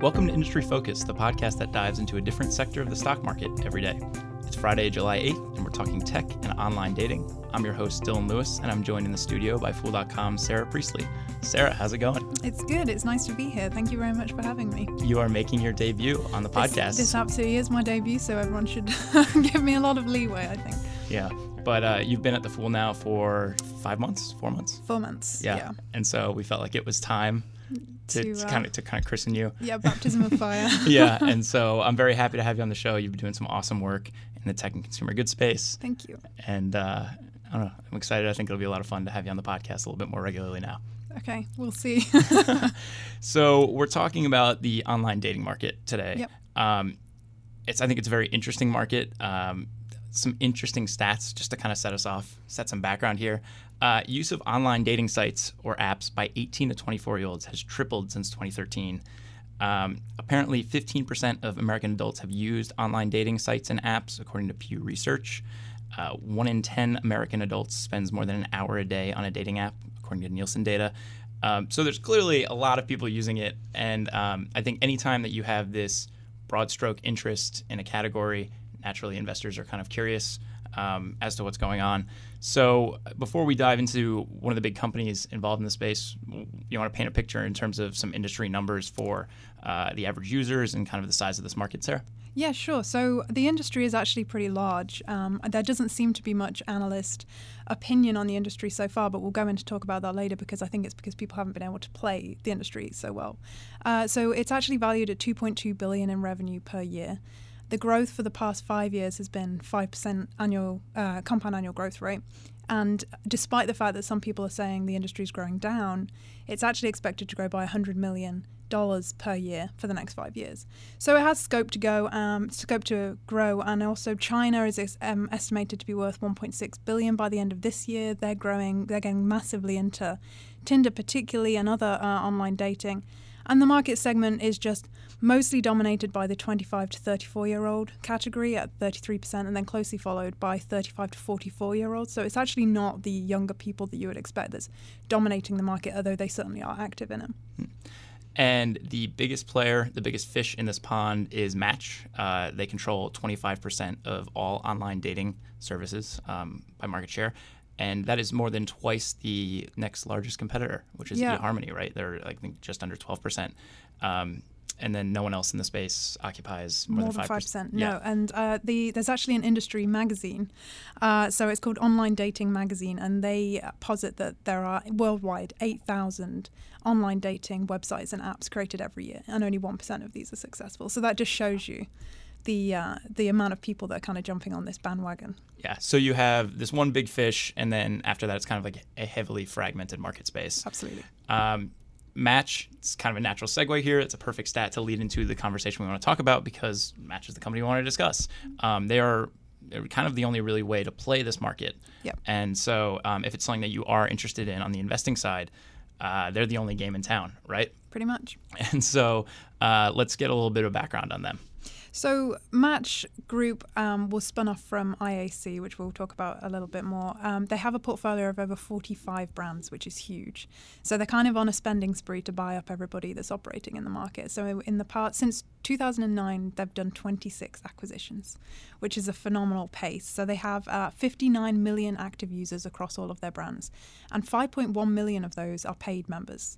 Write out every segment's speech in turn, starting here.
Welcome to Industry Focus, the podcast that dives into a different sector of the stock market every day. It's Friday, July 8th, and we're talking tech and online dating. I'm your host, Dylan Lewis, and I'm joined in the studio by Fool.com's Sarah Priestley. Sarah, how's it going? It's good. It's nice to be here. Thank you very much for having me. You are making your debut on the podcast. This, this absolutely is my debut, so everyone should give me a lot of leeway, I think. Yeah. But uh, you've been at the Fool now for five months, four months? Four months. Yeah. yeah. And so we felt like it was time to, to, uh, kind of to kind of christen you. Yeah, baptism of fire. yeah, and so I'm very happy to have you on the show. You've been doing some awesome work in the tech and consumer goods space. Thank you. And uh, I don't know, I'm excited. I think it'll be a lot of fun to have you on the podcast a little bit more regularly now. Okay, we'll see. so we're talking about the online dating market today. Yep. Um, it's I think it's a very interesting market. Um, some interesting stats just to kind of set us off, set some background here. Uh, use of online dating sites or apps by 18 to 24 year olds has tripled since 2013. Um, apparently, 15% of American adults have used online dating sites and apps, according to Pew Research. Uh, one in 10 American adults spends more than an hour a day on a dating app, according to Nielsen data. Um, so there's clearly a lot of people using it. And um, I think anytime that you have this broad stroke interest in a category, naturally investors are kind of curious um, as to what's going on. So before we dive into one of the big companies involved in the space, you want to paint a picture in terms of some industry numbers for uh, the average users and kind of the size of this market, Sarah? Yeah, sure. So the industry is actually pretty large. Um, there doesn't seem to be much analyst opinion on the industry so far, but we'll go into talk about that later because I think it's because people haven't been able to play the industry so well. Uh, so it's actually valued at 2.2 billion in revenue per year. The growth for the past five years has been 5% annual uh, compound annual growth rate. And despite the fact that some people are saying the industry is growing down, it's actually expected to grow by 100 million dollars per year for the next five years. So it has scope to go, um, scope to grow, and also China is um, estimated to be worth 1.6 billion by the end of this year. They're growing, they're getting massively into Tinder, particularly, and other uh, online dating. And the market segment is just mostly dominated by the 25 to 34 year old category at 33%, and then closely followed by 35 to 44 year olds. So it's actually not the younger people that you would expect that's dominating the market, although they certainly are active in it. And the biggest player, the biggest fish in this pond is Match. Uh, they control 25% of all online dating services um, by market share and that is more than twice the next largest competitor, which is yeah. eHarmony, right? They're I think just under twelve percent. Um, and then no one else in the space occupies more, more than five percent. No, yeah. and uh, the there's actually an industry magazine, uh, so it's called Online Dating Magazine, and they posit that there are worldwide eight thousand online dating websites and apps created every year, and only one percent of these are successful. So that just shows you the uh, the amount of people that are kind of jumping on this bandwagon. Yeah. So you have this one big fish, and then after that, it's kind of like a heavily fragmented market space. Absolutely. Um, Match, it's kind of a natural segue here. It's a perfect stat to lead into the conversation we want to talk about because Match is the company we want to discuss. Um, they are kind of the only really way to play this market. Yep. And so um, if it's something that you are interested in on the investing side, uh, they're the only game in town, right? Pretty much. And so uh, let's get a little bit of background on them. So Match Group um, was spun off from IAC, which we'll talk about a little bit more. Um, they have a portfolio of over 45 brands, which is huge. So they're kind of on a spending spree to buy up everybody that's operating in the market. So in the part since 2009, they've done 26 acquisitions, which is a phenomenal pace. So they have uh, 59 million active users across all of their brands, and 5.1 million of those are paid members.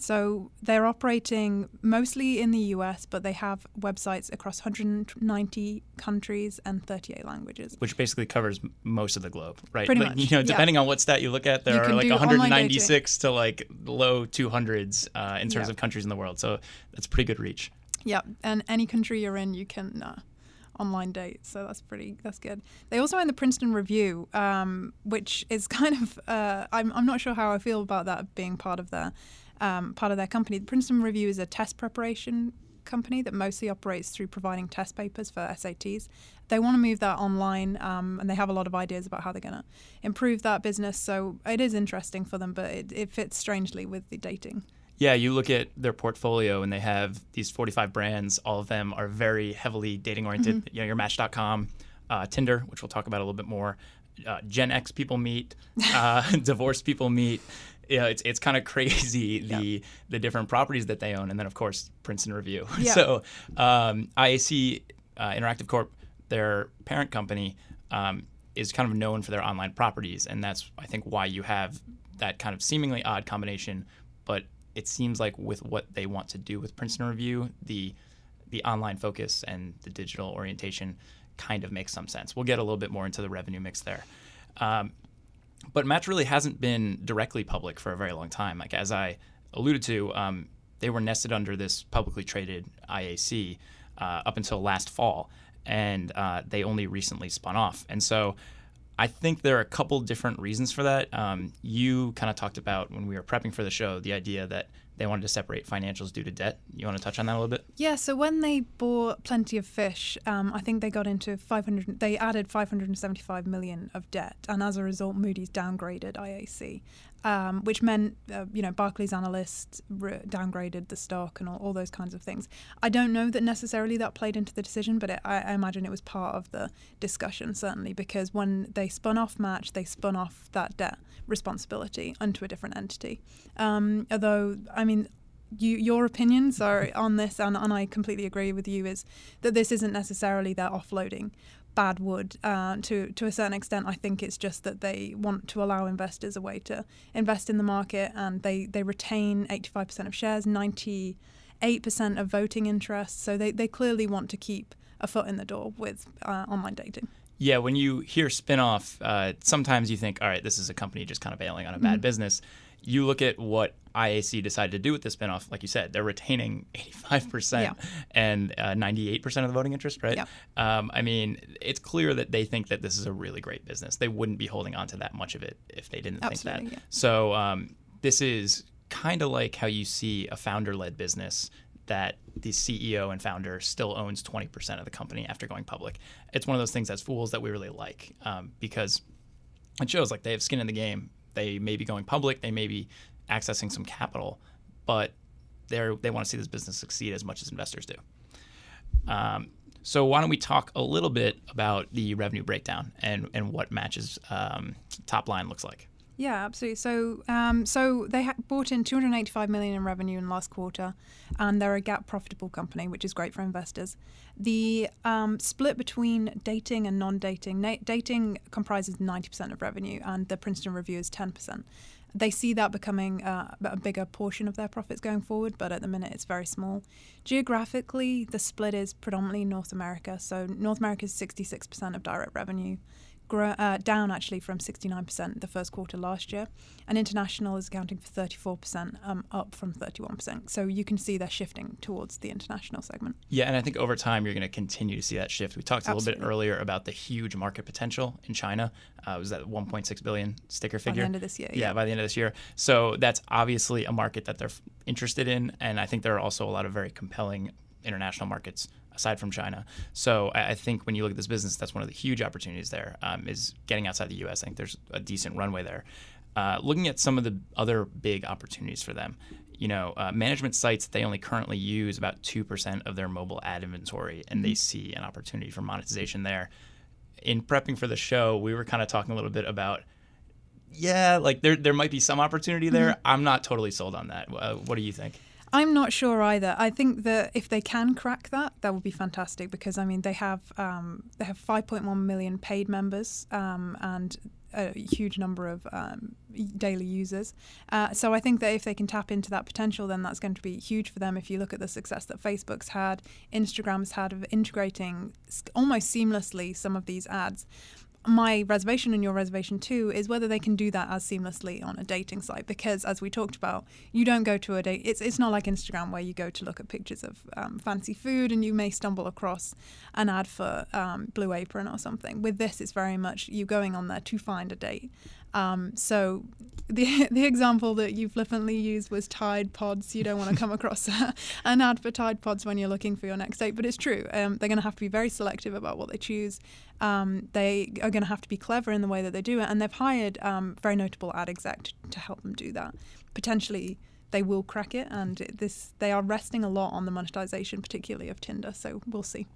So they're operating mostly in the US, but they have websites across 190 countries and 38 languages. Which basically covers most of the globe, right? Pretty like, much. You know, depending yeah. on what stat you look at, there you are like 196 to like low 200s uh, in terms yeah. of countries in the world. So that's pretty good reach. Yeah, and any country you're in, you can uh, online date. So that's pretty, that's good. They also own the Princeton Review, um, which is kind of, uh, I'm, I'm not sure how I feel about that being part of their um, part of their company. The Princeton Review is a test preparation company that mostly operates through providing test papers for SATs. They want to move that online, um, and they have a lot of ideas about how they're going to improve that business. So it is interesting for them, but it, it fits strangely with the dating. Yeah, you look at their portfolio and they have these 45 brands. All of them are very heavily dating oriented. Mm-hmm. You know, your Match.com, uh, Tinder, which we'll talk about a little bit more. Uh, Gen X people meet, uh, divorced people meet yeah, it's it's kind of crazy the the different properties that they own, and then of course Princeton Review. Yeah. so um, IAC uh, Interactive Corp, their parent company, um, is kind of known for their online properties, and that's I think why you have that kind of seemingly odd combination, but it seems like with what they want to do with Princeton Review, the the online focus and the digital orientation kind of makes some sense. We'll get a little bit more into the revenue mix there. Um, but Match really hasn't been directly public for a very long time. Like as I alluded to, um, they were nested under this publicly traded IAC uh, up until last fall, and uh, they only recently spun off. And so I think there are a couple different reasons for that. Um, you kind of talked about when we were prepping for the show the idea that they wanted to separate financials due to debt. You want to touch on that a little bit? Yeah, so when they bought Plenty of Fish, um, I think they got into 500. They added 575 million of debt, and as a result, Moody's downgraded IAC, um, which meant uh, you know Barclays analysts re- downgraded the stock and all, all, those kinds of things. I don't know that necessarily that played into the decision, but it, I, I, imagine it was part of the discussion certainly because when they spun off Match, they spun off that debt responsibility onto a different entity. Um, although I mean you, your opinions are on this, and, and I completely agree with you, is that this isn't necessarily their offloading bad wood uh, to to a certain extent. I think it's just that they want to allow investors a way to invest in the market, and they they retain 85% of shares, 98% of voting interest. So they, they clearly want to keep a foot in the door with uh, online dating. Yeah, when you hear spinoff, uh, sometimes you think, all right, this is a company just kind of bailing on a bad mm-hmm. business you look at what IAC decided to do with the spinoff, like you said, they're retaining 85% yeah. and uh, 98% of the voting interest, right? Yeah. Um, I mean, it's clear that they think that this is a really great business. They wouldn't be holding on to that much of it if they didn't Absolutely, think that. Yeah. So um, this is kind of like how you see a founder led business that the CEO and founder still owns 20% of the company after going public. It's one of those things as fools that we really like um, because it shows like they have skin in the game they may be going public, they may be accessing some capital, but they they want to see this business succeed as much as investors do. Um, so why don't we talk a little bit about the revenue breakdown and, and what Match's um, top line looks like? Yeah, absolutely. So, um, so they ha- in 285 million in revenue in last quarter, and they're a GAAP profitable company, which is great for investors. The um, split between dating and non-dating, na- dating comprises 90% of revenue, and the Princeton Review is 10%. They see that becoming uh, a bigger portion of their profits going forward, but at the minute it's very small. Geographically, the split is predominantly North America. So North America is 66% of direct revenue grow, uh, down actually from 69% the first quarter last year, and international is accounting for 34%, um, up from 31%. So you can see they're shifting towards the international segment. Yeah, and I think over time you're going to continue to see that shift. We talked a Absolutely. little bit earlier about the huge market potential in China. Uh, was that 1.6 billion sticker figure? By the end of this year. Yeah, yeah, by the end of this year. So that's obviously a market that they're interested in, and I think there are also a lot of very compelling international markets aside from China. So I, think when you look at this business, that's one of the huge opportunities there um, is getting outside the U.S. I think there's a decent runway there. Uh, looking at some of the other big opportunities for them, you know, uh, management cites they only currently use about two percent of their mobile ad inventory, and they see an opportunity for monetization there. In prepping for the show, we were kind of talking a little bit about yeah, like there there might be some opportunity there. Mm-hmm. I'm not totally sold on that. Uh, what do you think? I'm not sure either. I think that if they can crack that, that would be fantastic because I mean they have um, they have 5.1 million paid members um, and a huge number of um, daily users. Uh, so I think that if they can tap into that potential, then that's going to be huge for them. If you look at the success that Facebook's had, Instagram's had of integrating almost seamlessly some of these ads my reservation and your reservation too is whether they can do that as seamlessly on a dating site because as we talked about you don't go to a date it's, it's not like instagram where you go to look at pictures of um, fancy food and you may stumble across an ad for um, blue apron or something with this it's very much you going on there to find a date um, so the the example that you flippantly used was Tide Pods. You don't want to come across an ad for Tide Pods when you're looking for your next date, but it's true. Um, they're going to have to be very selective about what they choose. Um, they are going to have to be clever in the way that they do it, and they've hired um, very notable ad exec to, help them do that. Potentially, they will crack it, and this they are resting a lot on the monetization, particularly of Tinder. So we'll see.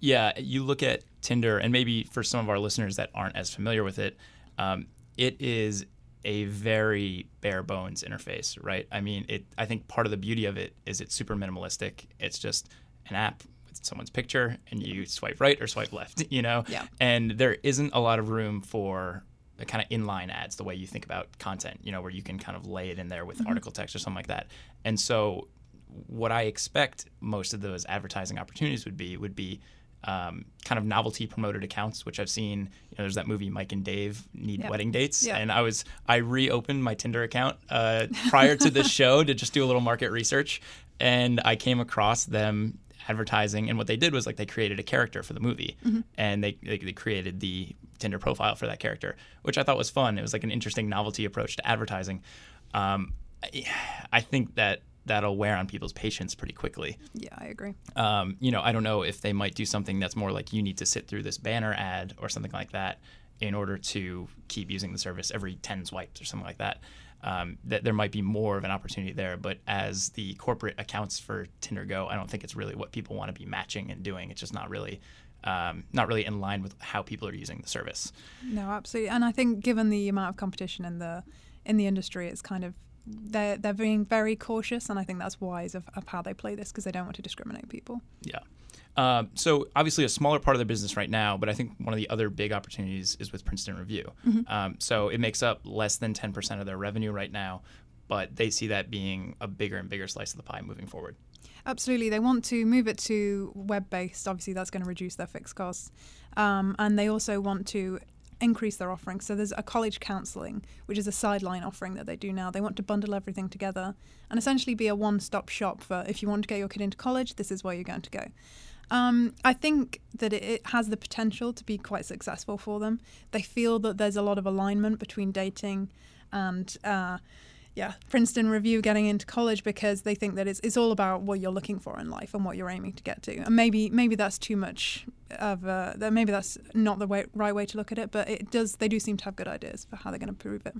Yeah, you look at Tinder, and maybe for some of our listeners that aren't as familiar with it, um, it is a very bare bones interface, right? I mean, it. I think part of the beauty of it is it's super minimalistic. It's just an app someone's picture, and you swipe right or swipe left, you know. Yeah. And there isn't a lot of room for the kind of inline ads, the way you think about content, you know, where you can kind of lay it in there with Mm-hmm. article text or something like that. And so, what I expect most of those advertising opportunities would be would be um, kind of novelty promoted accounts, which I've seen. You know, there's that movie Mike and Dave need Yeah. wedding dates, Yeah. and I was I reopened my Tinder account uh, prior to this show to just do a little market research, and I came across them advertising and what they did was like they created a character for the movie and they, they they created the Tinder profile for that character which I thought was fun it was like an interesting novelty approach to advertising um, I, I think that that'll wear on people's patience pretty quickly Yeah, I agree. um, you know, I don't know if they might do something that's more like you need to sit through this banner ad or something like that in order to keep using the service every 10 swipes or something like that. Um, that there might be more of an opportunity there, but as the corporate accounts for Tinder go, I don't think it's really what people want to be matching and doing. It's just not really, um, not really in line with how people are using the service. No, absolutely. And I think given the amount of competition in the in the industry, it's kind of they're they're being very cautious, and I think that's wise of, of how they play this because they don't want to discriminate people. Yeah. Um, so obviously a smaller part of their business right now, but I think one of the other big opportunities is with Princeton Review. Um, so it makes up less than 10% of their revenue right now, but they see that being a bigger and bigger slice of the pie moving forward. Absolutely, they want to move it to web based. Obviously, that's going to reduce their fixed costs, um, and they also want to increase their offering. So there's a college counselling, which is a sideline offering that they do now. They want to bundle everything together and essentially be a one stop shop for if you want to get your kid into college, this is where you're going to go. Um, I think that it, has the potential to be quite successful for them. They feel that there's a lot of alignment between dating and uh, yeah, Princeton Review getting into college because they think that it's, it's all about what you're looking for in life and what you're aiming to get to. And maybe maybe that's too much of a, maybe that's not the way, right way to look at it, but it does they do seem to have good ideas for how they're going to prove it.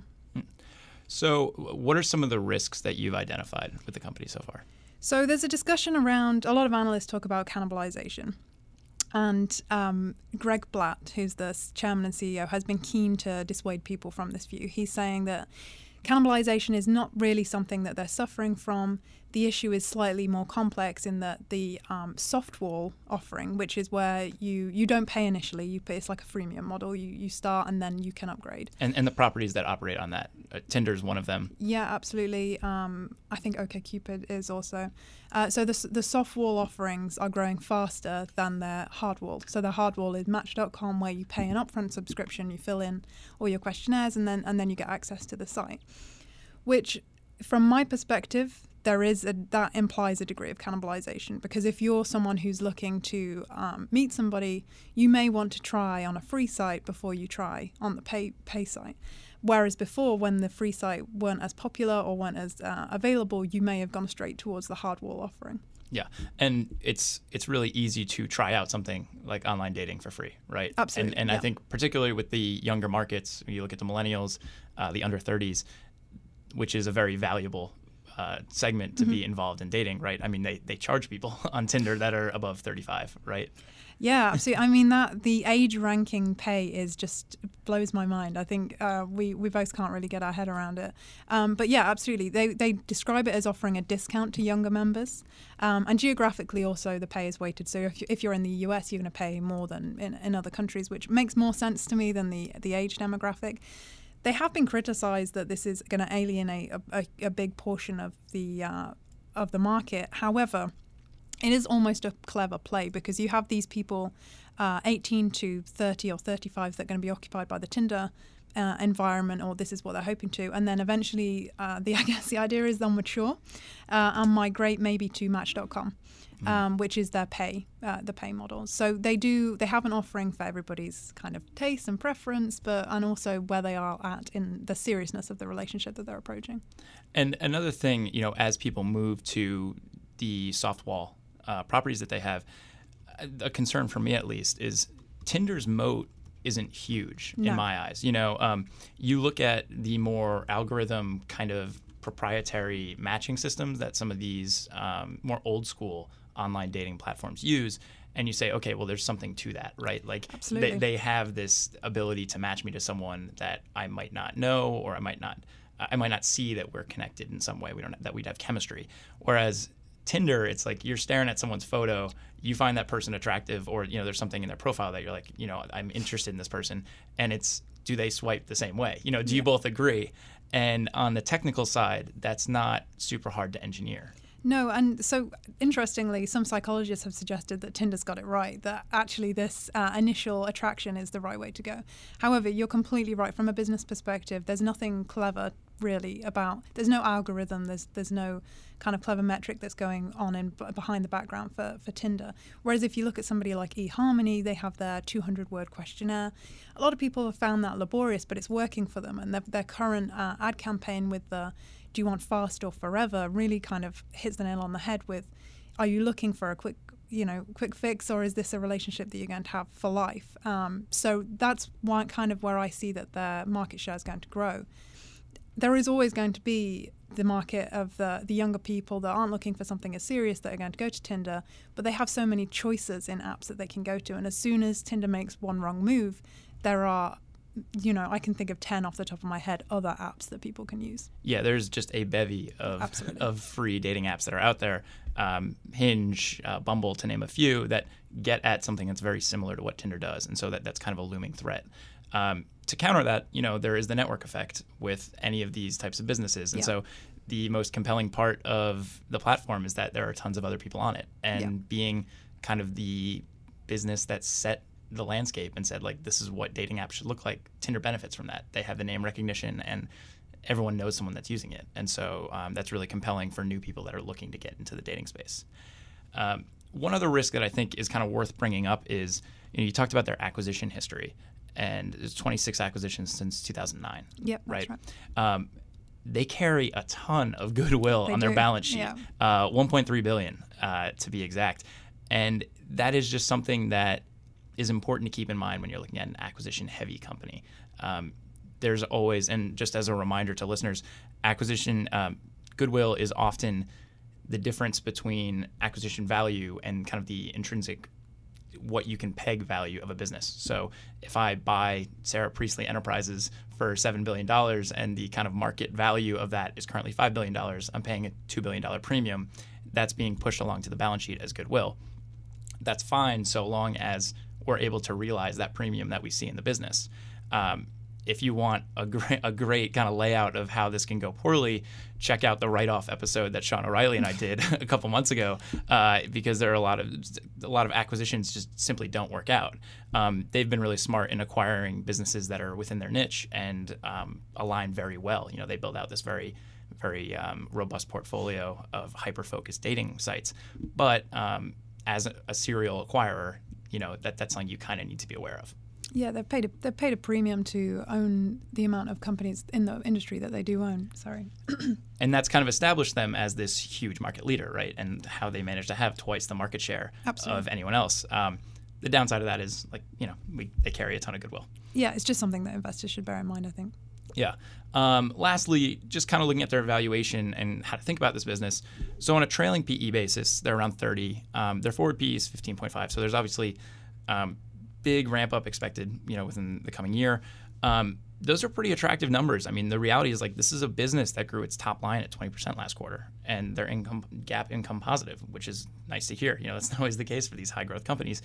So what are some of the risks that you've identified with the company so far? So there's a discussion around a lot of analysts talk about cannibalization. And um, Greg Blatt, who's the chairman and CEO, has been keen to dissuade people from this view. He's saying that cannibalization is not really something that they're suffering from. The issue is slightly more complex in that the um, soft wall offering, which is where you, you don't pay initially, you pay, it's like a freemium model. You, you start and then you can upgrade. And, and the properties that operate on that. Uh, Tinder is one of them. Yeah, absolutely. Um, I think OkCupid is also. Uh, so the, the soft wall offerings are growing faster than their hard wall. So the hard wall is Match.com, where you pay an upfront subscription, you fill in all your questionnaires, and then and then you get access to the site. Which, from my perspective, there is a, that implies a degree of cannibalization because if you're someone who's looking to um, meet somebody, you may want to try on a free site before you try on the pay pay site. Whereas before, when the free site weren't as popular or weren't as uh, available, you may have gone straight towards the hard wall offering. Yeah, and it's it's really easy to try out something like online dating for free, right? Absolutely, And, and I think particularly with the younger markets, you look at the millennials, uh, the under 30s, which is a very valuable uh, segment to Mm-hmm. be involved in dating, right? I mean, they, they charge people on Tinder that are above 35, right? Yeah, absolutely. I mean that the age ranking pay is just blows my mind. I think uh, we we both can't really get our head around it. Um, but yeah, absolutely. They they describe it as offering a discount to younger members, um, and geographically also the pay is weighted. So if you, if you're in the US, you're going to pay more than in, in other countries, which makes more sense to me than the the age demographic. They have been criticised that this is going to alienate a, a, a big portion of the uh, of the market. However it is almost a clever play because you have these people, uh, 18 to 30 or 35, that are going to be occupied by the Tinder uh, environment, or this is what they're hoping to, and then eventually, uh, the I guess the idea is they'll mature uh, and migrate maybe to Match.com. Um, which is their pay, uh, the pay model. So they do, they have an offering for everybody's kind of taste and preference, but and also where they are at in the seriousness of the relationship that they're approaching. And another thing, you know, as people move to the soft wall uh, properties that they have, a concern for me at least is Tinder's moat isn't huge No. in my eyes. You know, um, you look at the more algorithm kind of proprietary matching systems that some of these um, more old school online dating platforms use and you say okay well there's something to that right? Like Absolutely. they, they have this ability to match me to someone that i might not know or i might not i might not see that we're connected in some way. We don't that we'd have chemistry. Whereas tinder it's like you're staring at someone's photo you find that person attractive or you know there's something in their profile that you're like you know i'm interested in this person and it's do they swipe the same way? You know do you both agree? And on the technical side that's not super hard to engineer No, and so interestingly, some psychologists have suggested that Tinder's got it right, that actually this uh, initial attraction is the right way to go. However, you're completely right. From a business perspective, there's nothing clever really about, there's no algorithm, there's, there's no kind of clever metric that's going on in behind the background for, for Tinder. Whereas if you look at somebody like eHarmony, they have their 200 word questionnaire. A lot of people have found that laborious, but it's working for them. And their, their current uh, ad campaign with the do you want fast or forever really kind of hits the nail on the head with are you looking for a quick you know quick fix or is this a relationship that you're going to have for life um, so that's kind of where i see that the market share is going to grow there is always going to be the market of the, the younger people that aren't looking for something as serious that are going to go to Tinder, but they have so many choices in apps that they can go to. And as soon as Tinder makes one wrong move, there are you know, I can think of 10 off the top of my head other apps that people can use. Yeah, there's just a bevy of, Absolutely. of free dating apps that are out there, um, Hinge, uh, Bumble, to name a few, that get at something that's very similar to what Tinder does. And so that, that's kind of a looming threat. Um, to counter that, you know, there is the network effect with any of these types of businesses. And Yeah. so the most compelling part of the platform is that there are tons of other people on it. And Yeah. being kind of the business that set the landscape and said like this is what dating apps should look like. Tinder benefits from that. They have the name recognition and everyone knows someone that's using it. And so um, that's really compelling for new people that are looking to get into the dating space. Um, one other risk that i think is kind of worth bringing up is you, know, you talked about their acquisition history and there's 26 acquisitions since 2009 Yep, right, right. Um, they carry a ton of goodwill They on their do, balance sheet. yeah. uh, 1.3 billion uh, to be exact. And that is just something that is important to keep in mind when you're looking at an acquisition heavy company um, there's always and just as a reminder to listeners acquisition um, goodwill is often the difference between acquisition value and kind of the intrinsic what you can peg value of a business. So if I buy Sarah Priestley Enterprises for $7 billion and the kind of market value of that is currently $5 billion, I'm paying a $2 billion premium. That's being pushed along to the balance sheet as goodwill. That's fine so long as we're able to realize that premium that we see in the business. Um, if you want a great, a great kind of layout of how this can go poorly, check out the write-off episode that Sean O'Reilly and I did a couple months ago, uh, because there are a lot of a lot of acquisitions just simply don't work out. Um, they've been really smart in acquiring businesses that are within their niche and um, align very well. You know, they build out this very very um, robust portfolio of hyper-focused dating sites, but um, as a, a serial acquirer, you know that that's something you kind of need to be aware of. Yeah, they've paid a, they've paid a premium to own the amount of companies in the industry that they do own. Sorry. and that's kind of established them as this huge market leader, right? And how they managed to have twice the market share Absolutely. of anyone else. Um, the downside of that is, like, you know, we, they carry a ton of goodwill. Yeah, it's just something that investors should bear in mind. I think. Yeah. Um, lastly, just kind of looking at their valuation and how to think about this business. So on a trailing PE basis, they're around 30. Um, their forward PE is 15.5. So there's obviously um, big ramp up expected, you know, within the coming year. Um, those are pretty attractive numbers. I mean, the reality is like this is a business that grew its top line at 20% last quarter, and their income GAAP income positive, which is nice to hear. You know, that's not always the case for these high growth companies.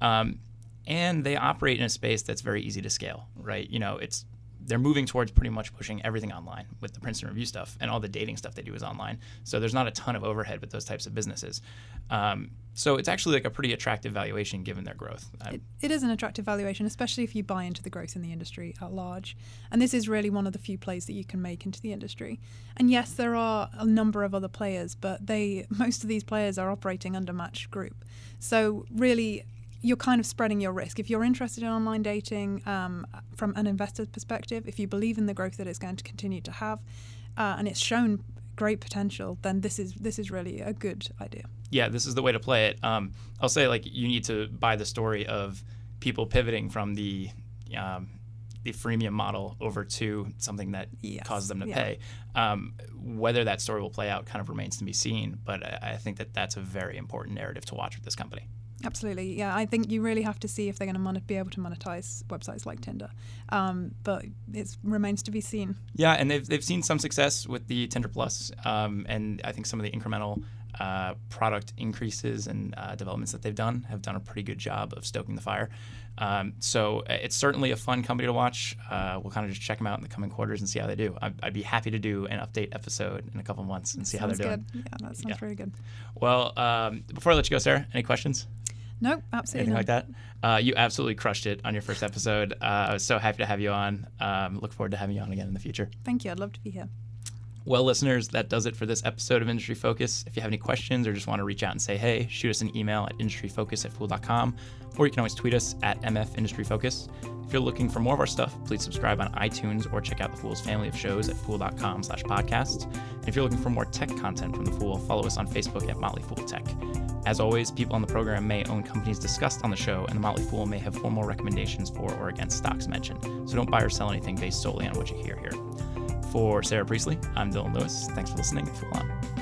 Um, and they operate in a space that's very easy to scale, right? You know, it's they're moving towards pretty much pushing everything online with the Princeton Review stuff, and all the dating stuff they do is online. So there's not a ton of overhead with those types of businesses. Um, so it's actually like a pretty attractive valuation given their growth. It, it is an attractive valuation, especially if you buy into the growth in the industry at large. And this is really one of the few plays that you can make into the industry. And yes, there are a number of other players, but they most of these players are operating under Match Group. So really, you're kind of spreading your risk. If you're interested in online dating um, from an investor's perspective, if you believe in the growth that it's going to continue to have, uh, and it's shown great potential, then this is this is really a good idea. yeah, this is the way to play it. Um, I'll say like you need to buy the story of people pivoting from the um, the freemium model over to something that Yes, causes them to yeah. pay. Um, whether that story will play out kind of remains to be seen, but I, I think that that's a very important narrative to watch with this company. Absolutely, yeah. I think you really have to see if they're going to mon- be able to monetize websites like Tinder, um, but it remains to be seen. Yeah, and they've, they've seen some success with the Tinder Plus, um, and I think some of the incremental uh, product increases and uh, developments that they've done have done a pretty good job of stoking the fire. Um, so uh, it's certainly a fun company to watch. Uh, we'll kind of just check them out in the coming quarters and see how they do. I'd, I'd be happy to do an update episode in a couple months and see how they're doing. good. Yeah, that sounds Yeah. really good. Well, um, before I let you go, Sarah, any questions? Nope, absolutely Anything not. like that? Uh, you absolutely crushed it on your first episode. Uh, I was so happy to have you on. Um, look forward to having you on again in the future. Thank you. I'd love to be here. Well, listeners, that does it for this episode of Industry Focus. If you have any questions or just want to reach out and say hey, shoot us an email at industryfocus at fool.com, or you can always tweet us at MF Industry Focus. If you're looking for more of our stuff, please subscribe on iTunes or check out the Fool's family of shows at fool.com slash podcast. And if you're looking for more tech content from The Fool, follow us on Facebook at Motley Fool Tech. As always, people on the program may own companies discussed on the show, and the Motley Fool may have formal recommendations for or against stocks mentioned. So don't buy or sell anything based solely on what you hear here. For Sarah Priestley, I'm Dylan Lewis. Thanks for listening. On.